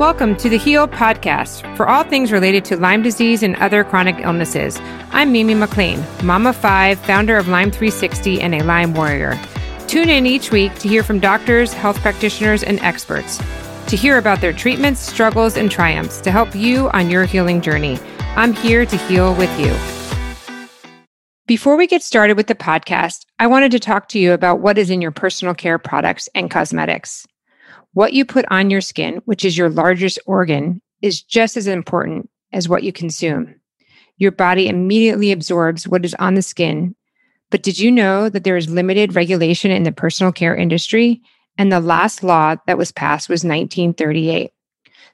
Welcome to the Heal Podcast for all things related to Lyme disease and other chronic illnesses. I'm Mimi MacLean, Mama 5, founder of Lyme 360 and a Lyme warrior. Tune in each week to hear from doctors, health practitioners, and experts to hear about their treatments, struggles, and triumphs to help you on your healing journey. I'm here to heal with you. Before we get started with the podcast, I wanted to talk to you about what is in your personal care products and cosmetics. What you put on your skin, which is your largest organ, is just as important as what you consume. Your body immediately absorbs what is on the skin. But did you know that there is limited regulation in the personal care industry? And the last law that was passed was 1938.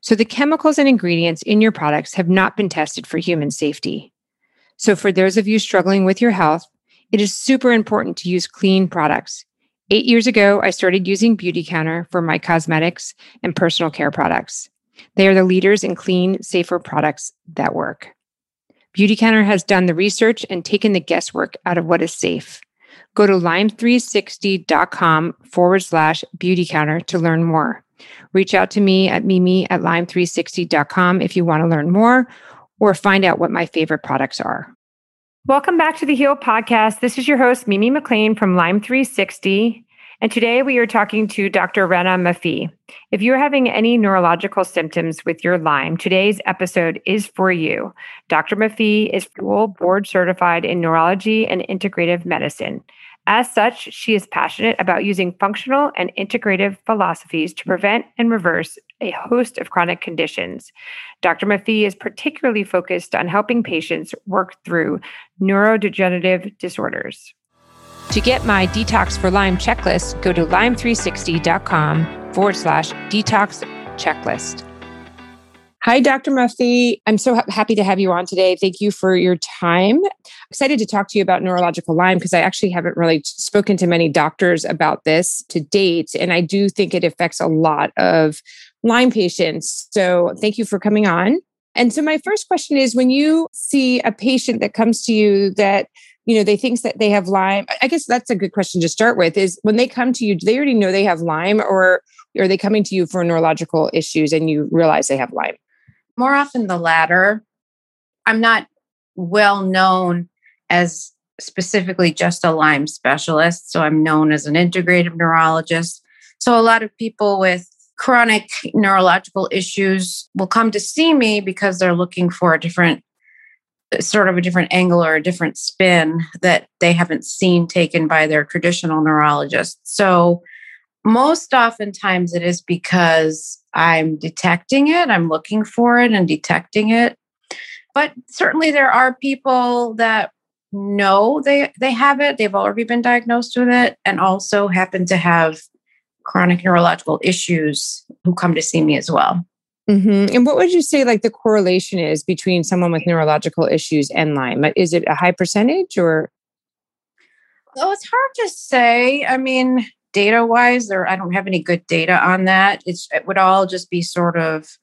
So the chemicals and ingredients in your products have not been tested for human safety. So for those of you struggling with your health, it is super important to use clean products. Eight years ago, I started using Beautycounter for my cosmetics and personal care products. They are the leaders in clean, safer products that work. Beautycounter has done the research and taken the guesswork out of what is safe. Go to lyme360.com forward slash beautycounter to learn more. Reach out to me at mimi at lyme360.com if you want to learn more or find out what my favorite products are. Welcome back to the Heal Podcast. This is your host, Mimi MacLean from Lyme 360. And today we are talking to Dr. Rena Mafi. If you're having any neurological symptoms with your Lyme, today's episode is for you. Dr. Mafi is full board certified in neurology and integrative medicine. As such, she is passionate about using functional and integrative philosophies to prevent and reverse a host of chronic conditions. Dr. Mafi is particularly focused on helping patients work through neurodegenerative disorders. To get my Detox for Lyme checklist, go to lyme360.com forward slash detox checklist. Hi, Dr. Mafi. I'm so ha- happy to have you on today. Thank you for your time. Excited to talk to you about neurological Lyme because I actually haven't really spoken to many doctors about this to date. And I do think it affects a lot of Lyme patients. So thank you for coming on. And so my first question is when you see a patient that comes to you that you know they thinks that they have lyme i guess that's a good question to start with is when they come to you do they already know they have lyme or are they coming to you for neurological issues and you realize they have lyme more often the latter. I'm not well known as specifically just a Lyme specialist. So I'm known as an integrative neurologist. So a lot of people with chronic neurological issues will come to see me because they're looking for a different sort of a different angle or a different spin that they haven't seen taken by their traditional neurologist. So most oftentimes it is because I'm detecting it, I'm looking for it and detecting it. But certainly there are people that know they they have it, they've already been diagnosed with it and also happen to have chronic neurological issues who come to see me as well. Mm-hmm. And what would you say like the correlation is between someone with neurological issues and Lyme? Is it a high percentage or? Well, it's hard to say. I mean, data wise there i don't have any good data on that it's, it would all just be sort of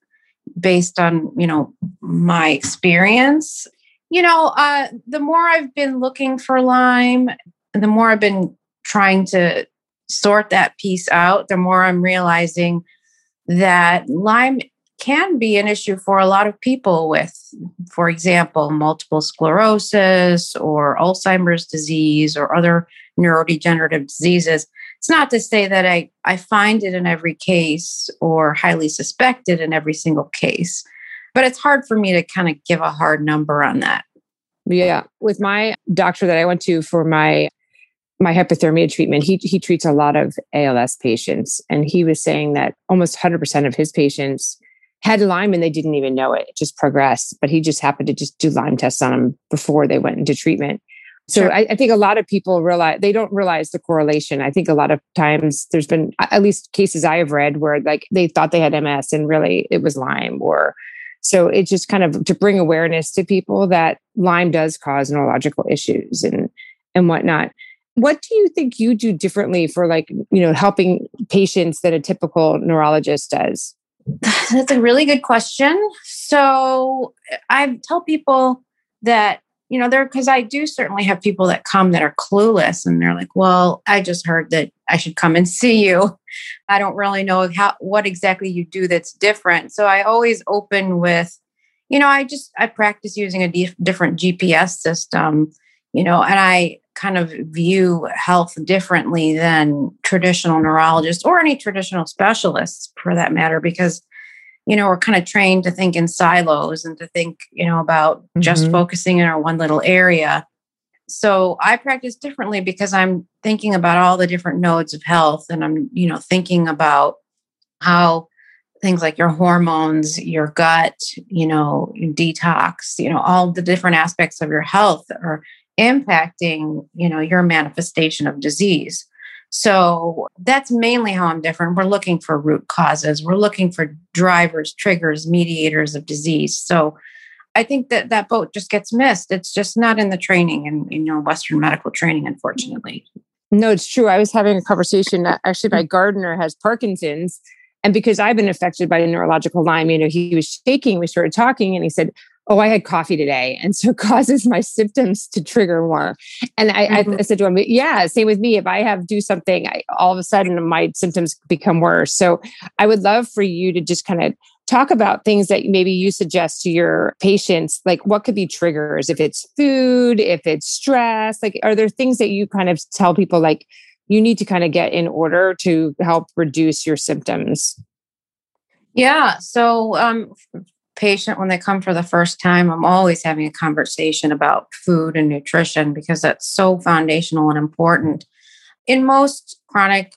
based on you know my experience you know uh, the more i've been looking for lyme the more i've been trying to sort that piece out the more i'm realizing that lyme can be an issue for a lot of people with for example multiple sclerosis or alzheimer's disease or other neurodegenerative diseases it's not to say that I, I find it in every case or highly suspected in every single case, but it's hard for me to kind of give a hard number on that. Yeah. With my doctor that I went to for my my hyperthermia treatment, he he treats a lot of ALS patients. And he was saying that almost 100% of his patients had Lyme and they didn't even know it. It just progressed. But he just happened to just do Lyme tests on them before they went into treatment. So sure. I, I, think a lot of people realize they don't realize the correlation. I think a lot of times there's been at least cases I have read where like they thought they had MS and really it was Lyme or so it's just kind of to bring awareness to people that Lyme does cause neurological issues and and whatnot. What do you think you do differently for like, you know, helping patients that a typical neurologist does? That's a really good question. So I tell people that you know, there because I do certainly have people that come that are clueless and they're like, well, I just heard that I should come and see you. I don't really know how what exactly you do that's different. So I always open with, you know, I just I practice using a d- different GPS system, you know, and I kind of view health differently than traditional neurologists or any traditional specialists for that matter because you know we're kind of trained to think in silos and to think you know about mm-hmm. just focusing in our one little area so i practice differently because i'm thinking about all the different nodes of health and i'm you know thinking about how things like your hormones your gut you know detox you know all the different aspects of your health are impacting you know your manifestation of disease. So that's mainly how i'm different. We're looking for root causes. We're looking for drivers triggers mediators of disease. So i think that that boat just gets missed. It's just not in the training and you know western medical training unfortunately. No it's true. I was having a conversation uh, actually my gardener has parkinson's and because i've been affected by neurological lyme you know he was shaking we started talking and he said oh, I had coffee today. And so it causes my symptoms to trigger more. And I, mm-hmm. I, I, said to him, yeah, same with me. If I have do something, I, all of a sudden my symptoms become worse. So I would love for you to just kind of talk about things that maybe you suggest to your patients like what could be triggers if it's food if it's stress like are there things that you kind of tell people like you need to kind of get in order to help reduce your symptoms yeah. So, um, patient when they come for the first time, I'm always having a conversation about food and nutrition because that's so foundational and important. In most chronic,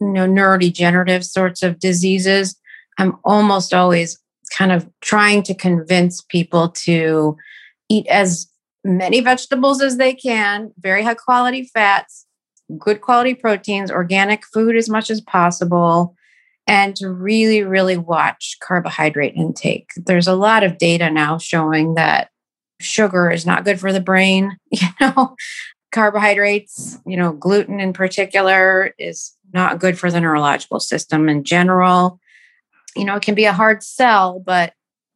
you know, neurodegenerative sorts of diseases, I'm almost always kind of trying to convince people to eat as many vegetables as they can, very high quality fats, good quality proteins, organic food as much as possible, and to really, really watch carbohydrate intake. There's a lot of data now showing that sugar is not good for the brain. You know, carbohydrates, you know, gluten in particular is not good for the neurological system in general. You know, it can be a hard sell, but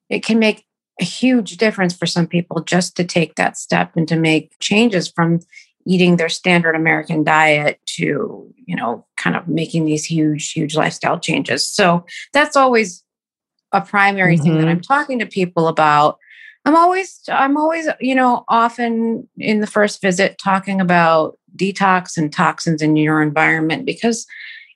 it can make a huge difference for some people just to take that step and to make changes from eating their standard American diet to, you know, kind of making these huge, huge lifestyle changes. So that's always a primary mm-hmm. thing that I'm mm-hmm. talking to people about. I'm always, I'm always, you know, often in the first visit talking about detox and toxins in your environment because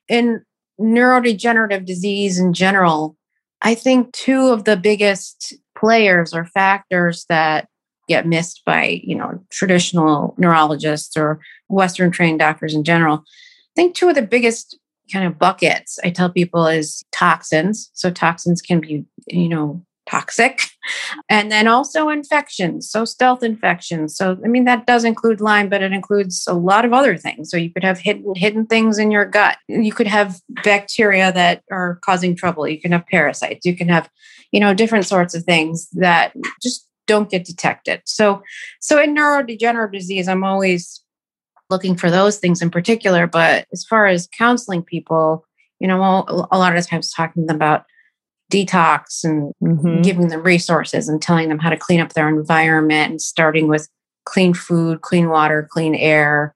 in neurodegenerative disease in general, I think two of the biggest players or factors that get missed by you know traditional neurologists or western trained doctors in general. I think two of the biggest kind of buckets i tell people is toxins. So toxins can be you know toxic. And then also infections. So stealth infections. So i mean that does include lyme but it includes a lot of other things. So you could have hidden hidden things in your gut. You could have bacteria that are causing trouble. You can have parasites. You can have you know different sorts of things that just don't get detected. So, so in neurodegenerative disease, I'm always looking for those things in particular. But as far as counseling people, you know, a lot of times talking to them about detox and mm-hmm. giving them resources and telling them how to clean up their environment and starting with clean food, clean water, clean air,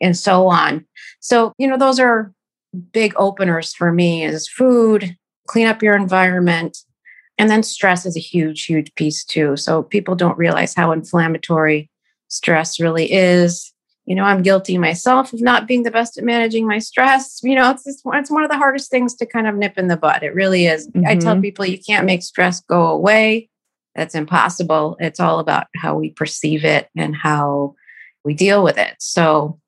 and so on. So, you know, those are big openers for me is food, clean up your environment, and then stress is a huge, huge piece too. So people don't realize how inflammatory stress really is. You know, I'm guilty myself of not being the best at managing my stress. You know, it's just, it's one of the hardest things to kind of nip in the bud. It really is. Mm-hmm. I tell mm-hmm. people you can't make stress go away. That's impossible. It's all about how we perceive it and how we deal with it. So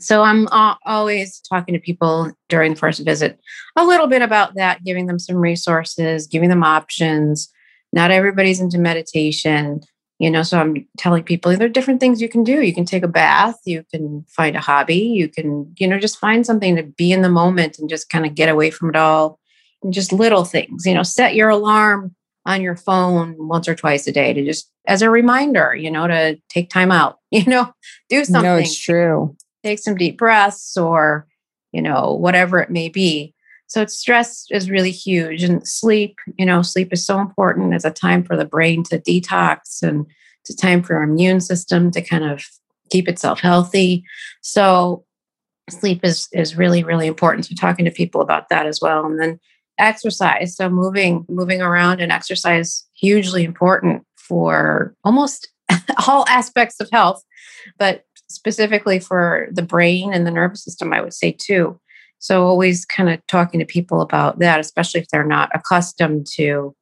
so I'm always talking to people during the first visit a little bit about that, giving them some resources, giving them options. Not everybody's into meditation, you know, so I'm telling people there are different things you can do. You can take a bath, you can find a hobby, you can, you know, just find something to be in the moment and just kind of get away from it all. And just little things, you know, set your alarm on your phone once or twice a day to just as a reminder, you know, to take time out, you know, do something. No, it's true take some deep breaths or, you know, whatever it may be. So stress is really huge and sleep, you know, sleep is so important as a time for the brain to detox and it's a time for our immune system to kind of keep itself healthy. So sleep is is really really important so talking to people about that as well and then exercise so moving moving around and exercise hugely important for almost all aspects of health but specifically for the brain and the nervous system i would say too so always kind of talking to people about that especially if they're not accustomed to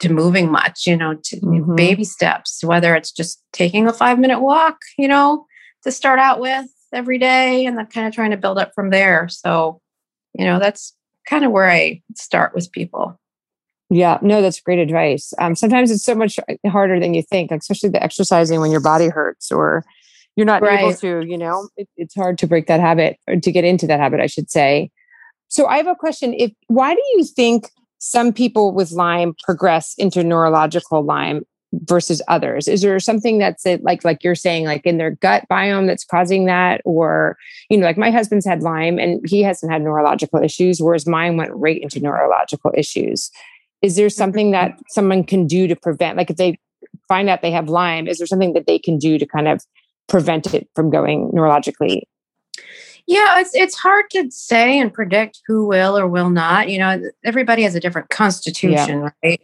to moving much you know to mm-hmm. baby steps whether it's just taking a 5 minute walk you know to start out with every day and then kind of trying to build up from there. So, you know, that's kind of where I start with people. Yeah, no, that's great advice. Um, sometimes it's so much harder than you think, especially the exercising when your body hurts or you're not right. able to, you know, it, it's hard to break that habit or to get into that habit, I should say. So I have a question. If why do you think some people with Lyme progress into neurological Lyme versus others is there something that's it like like you're saying like in their gut biome that's causing that or you know like my husband's had lyme and he hasn't had neurological issues whereas mine went right into neurological issues is there mm-hmm. something that someone can do to prevent like if they find out they have lyme is there something that they can do to kind of prevent it from going neurologically yeah, it's it's hard to say and predict who will or will not. You know, everybody has a different constitution, yeah. right?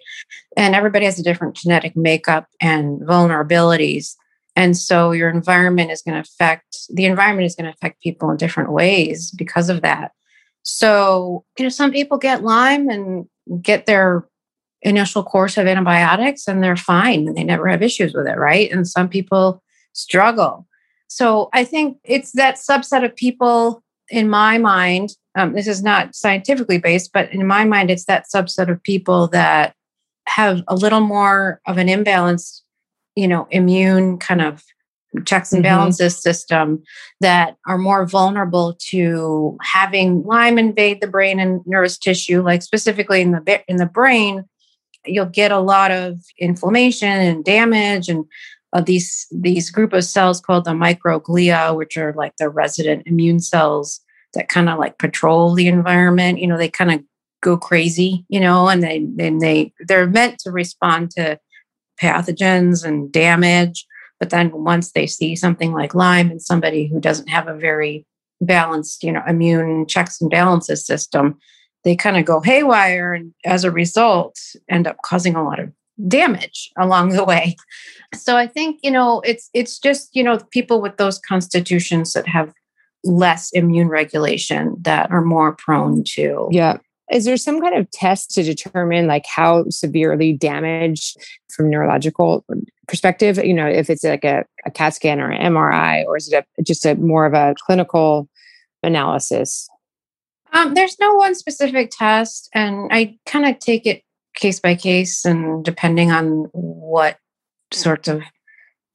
And everybody has a different genetic makeup and vulnerabilities. And so your environment is going to affect the environment is going to affect people in different ways because of that. So, you know, some people get Lyme and get their initial course of antibiotics and they're fine and they never have issues with it, right? And some people struggle so I think it's that subset of people in my mind. Um, this is not scientifically based, but in my mind, it's that subset of people that have a little more of an imbalance, you know, immune kind of checks and mm-hmm. balances mm-hmm. system that are more vulnerable to having Lyme invade the brain and nervous tissue, like specifically in the in the brain. You'll get a lot of inflammation and damage and these these group of cells called the microglia, which are like the resident immune cells that kind of like patrol the environment. You know, they kind of go crazy, you know, and they and they they're meant to respond to pathogens and damage. But then once they see something like Lyme in somebody who doesn't have a very balanced, you know, immune checks and balances system, they kind of go haywire and as a result end up causing a lot of damage along the way. So I think, you know, it's it's just, you know, people with those constitutions that have less immune regulation that are more prone to Yeah. Is there some kind of test to determine like how severely damaged from neurological perspective, you know, if it's like a, a CAT scan or an MRI, or is it a, just a more of a clinical analysis? Um, there's no one specific test, and I kind of take it case by case and depending on what sorts of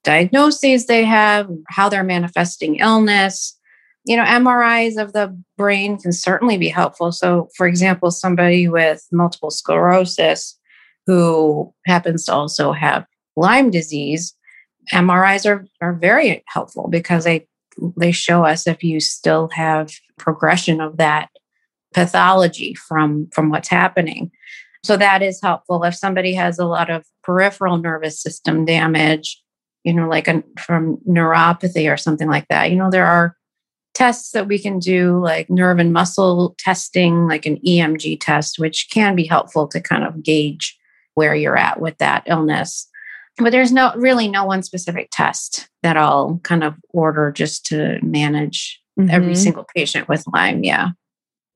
diagnoses they have, how they're manifesting illness. You know, MRIs of the brain can certainly be helpful. So, for example, somebody with multiple sclerosis who happens to also have Lyme disease, MRIs are, are very helpful because they they show us if you still have progression of that pathology from from what's happening so that is helpful. If somebody has a lot of peripheral nervous system damage, you know, like a, from neuropathy or something like that, you know, there are tests that we can do, like nerve and muscle testing, like an EMG test, which can be helpful to kind of gauge where you're at with that illness. But there's no really no one specific test that I'll kind of order just to manage mm-hmm. every single patient with Lyme. Yeah.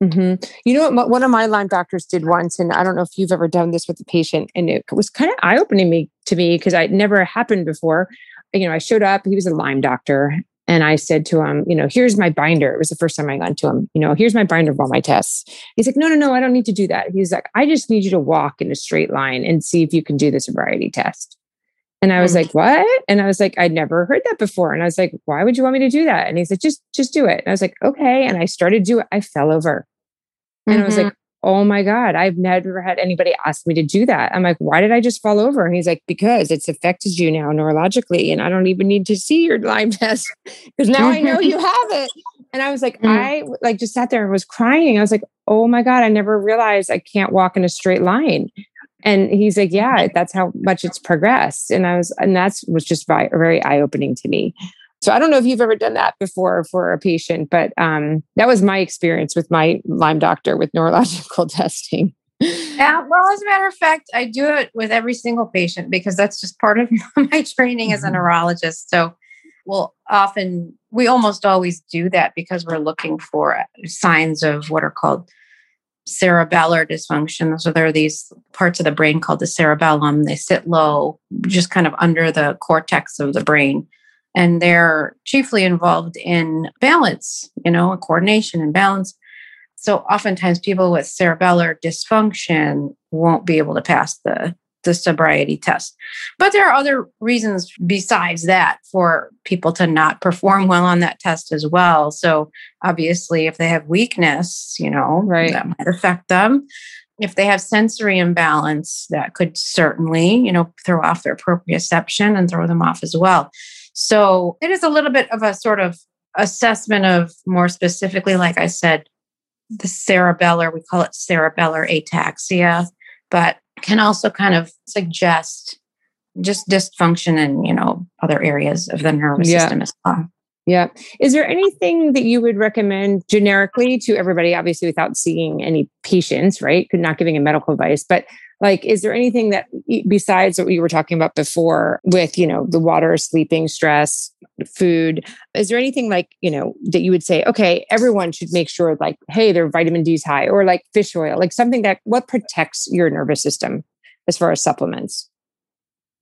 Mm-hmm. You know what? One of my Lyme doctors did once, and I don't know if you've ever done this with a patient, and it was kind of eye opening me to me because it never happened before. You know, I showed up. He was a Lyme doctor, and I said to him, you know, here's my binder. It was the first time I went to him. You know, here's my binder of all my tests. He's like, no, no, no, I don't need to do that. He's like, I just need you to walk in a straight line and see if you can do the sobriety test. And I was mm-hmm. like, what? And I was like, I'd never heard that before. And I was like, why would you want me to do that? And he said, just, just do it. And I was like, okay. And I started to do it. I fell over. And mm-hmm. I was like, oh my God, I've never had anybody ask me to do that. I'm like, why did I just fall over? And he's like, because it's affected you now neurologically. And I don't even need to see your Lyme test because now I know you have it. And I was like, mm-hmm. I like just sat there and was crying. I was like, oh my God, I never realized I can't walk in a straight line. And he's like, yeah, that's how much it's progressed. And I was, and that's was just very, very eye opening to me. So I don't know if you've ever done that before for a patient, but um, that was my experience with my Lyme doctor with neurological testing. Yeah, well, as a matter of fact, I do it with every single patient because that's just part of my training as a mm-hmm. neurologist. So we'll often, we almost always do that because we're looking for signs of what are called cerebellar dysfunction. So there are these parts of the brain called the cerebellum. They sit low, just kind of under the cortex of the brain. And they're chiefly involved in balance, you know, coordination and balance. So oftentimes people with cerebellar dysfunction won't be able to pass the the sobriety test. But there are other reasons besides that for people to not perform well on that test as well. So obviously if they have weakness, you know, right. that might affect them. If they have sensory imbalance, that could certainly, you know, throw off their proprioception and throw them off as well. So it is a little bit of a sort of assessment of more specifically, like I said, the cerebellar, we call it cerebellar ataxia, but can also kind of suggest just dysfunction in, you know, other areas of the nervous yeah. system as well. Yeah. Is there anything that you would recommend generically to everybody, obviously without seeing any patients, right? Could not giving a medical advice, but like, is there anything that besides what we were talking about before with, you know, the water, sleeping, stress, food, is there anything like, you know, that you would say, okay, everyone should make sure like, hey, their vitamin D is high or like fish oil, like something that what protects your nervous system as far as supplements?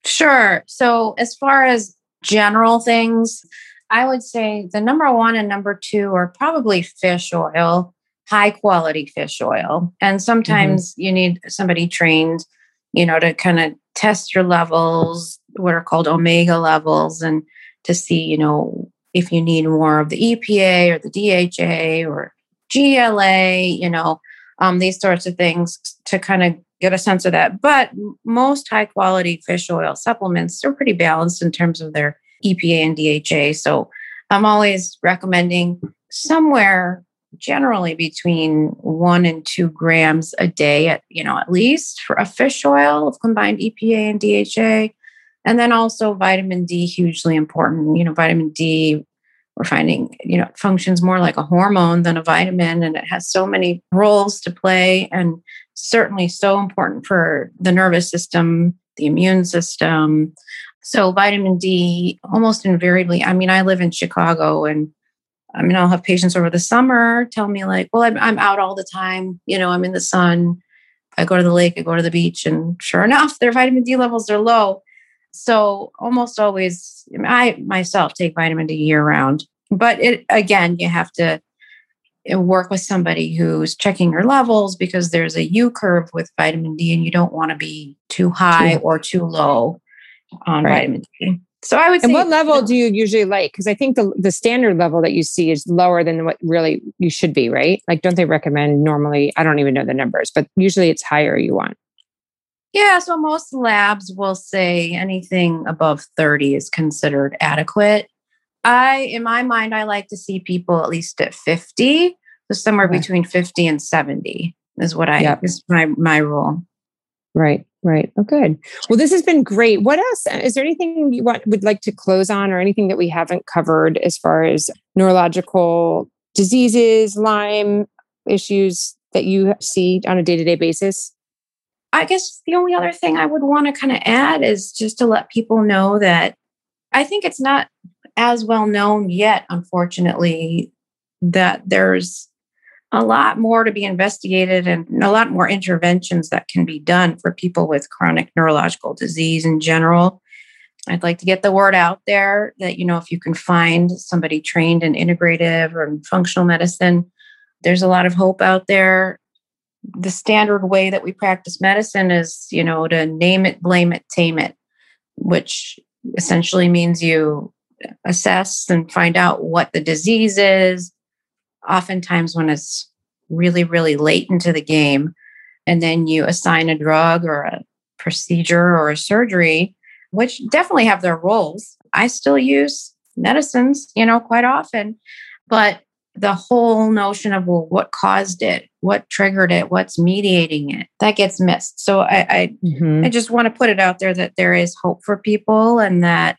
Sure. So as far as general things, I would say the number one and number two are probably fish oil high quality fish oil. And sometimes mm-hmm. you need somebody trained, you know, to kind of test your levels, what are called omega levels, and to see, you know, if you need more of the EPA or the DHA or GLA, you know, um, these sorts of things to kind of get a sense of that. But most high quality fish oil supplements are pretty balanced in terms of their EPA and DHA. So I'm always recommending somewhere generally between one and two grams a day at you know at least for a fish oil of combined epa and dha and then also vitamin d hugely important. You know vitamin d we're finding you know it functions more like a hormone than a vitamin and it has so many roles to play and certainly so important for the nervous system the immune system. So vitamin d almost invariably i mean i live in chicago and I mean, I'll have patients over the summer tell me, like, well, I'm, I'm out all the time. You know, I'm in the sun. I go to the lake, I go to the beach, and sure enough, their vitamin D levels are low. So almost always, I myself take vitamin D year round. But it again, you have to uh, work with somebody who's checking your levels because there's a U curve with vitamin D, and you don't want to be too high or too low on right. vitamin D. So I would say. And what level do you usually like? Because I think the, the standard level that you see is lower than what really you should be, right? Like, don't they recommend normally? I don't even know the numbers, but usually it's higher you want. Yeah. So most labs will say anything above 30 is considered adequate. I, in my mind, I like to see people at least at 50. So somewhere okay. between 50 and 70 is what I, yep. is my, my rule. Right. Right. Oh, good. Well, this has been great. What else? Uh, is there anything you want would like to close on, or anything that we haven't covered as far as neurological diseases, Lyme issues that you see on a day to day basis? I guess the only other thing I would want to kind of add is just to let people know that I think it's not as well known yet, unfortunately, that there's a lot more to be investigated and a lot more interventions that can be done for people with chronic neurological disease in general. I'd like to get the word out there that, you know, if you can find somebody trained in integrative or functional medicine, there's a lot of hope out there. The standard way that we practice medicine is, you know, to name it, blame it, tame it, which essentially means you assess and find out what the disease is, oftentimes when it's really, really late into the game, and then you assign a drug or a procedure or a surgery, which definitely have their roles. I still use medicines, you know, quite often, but the whole notion of well, what caused it, what triggered it, what's mediating it, that gets missed. So I, I, mm-hmm. I just want to put it out there that there is hope for people and that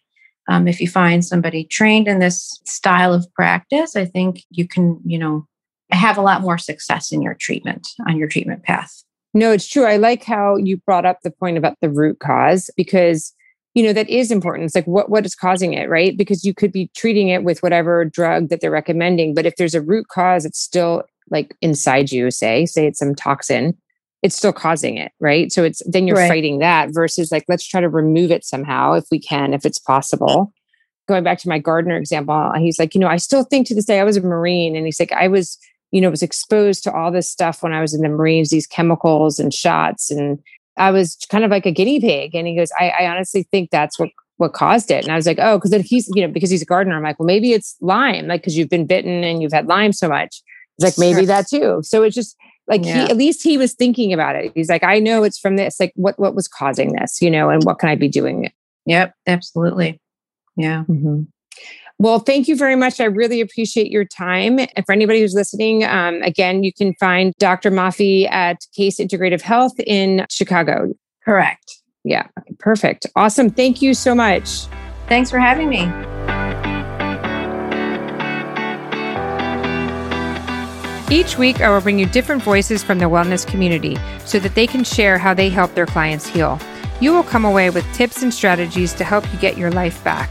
Um, if you find somebody trained in this style of practice, I think you can, you know, have a lot more success in your treatment on your treatment path. No, it's true. I like how you brought up the point about the root cause because you know that is important it's like what what is causing it right because you could be treating it with whatever drug that they're recommending but if there's a root cause it's still like inside you say say it's some toxin it's still causing it right so it's then you're right. fighting that versus like let's try to remove it somehow if we can if it's possible going back to my gardener example he's like you know i still think to this day i was a marine and he's like i was you know was exposed to all this stuff when i was in the marines these chemicals and shots and I was kind of like a guinea pig. And he goes, I, I honestly think that's what what caused it. And I was like, oh, because he's, you know, because he's a gardener. I'm like, well, maybe it's Lyme, like because you've been bitten and you've had Lyme so much. He's like, maybe that too. So it's just like yeah. he at least he was thinking about it. He's like, I know it's from this. Like, what what was causing this, you know, and what can I be doing? Yep, absolutely. Yeah. Mm-hmm. Well, thank you very much. I really appreciate your time. And for anybody who's listening, um, again, you can find Dr. Mafi at Case Integrative Health in Chicago. Correct. Yeah, perfect. Awesome. Thank you so much. Thanks for having me. Each week, I will bring you different voices from the wellness community so that they can share how they help their clients heal. You will come away with tips and strategies to help you get your life back.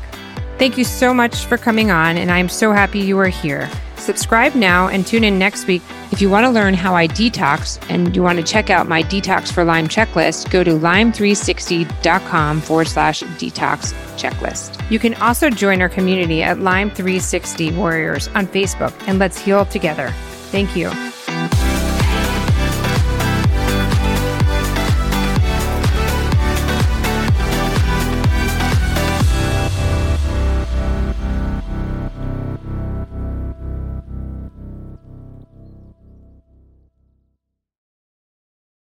Thank you so much for coming on, and I'm so happy you are here. Subscribe now and tune in next week. If you want to learn how I detox and you want to check out my Detox for Lyme checklist, go to lyme360.com forward slash detox checklist. You can also join our community at Lyme360 Warriors on Facebook and let's heal together. Thank you.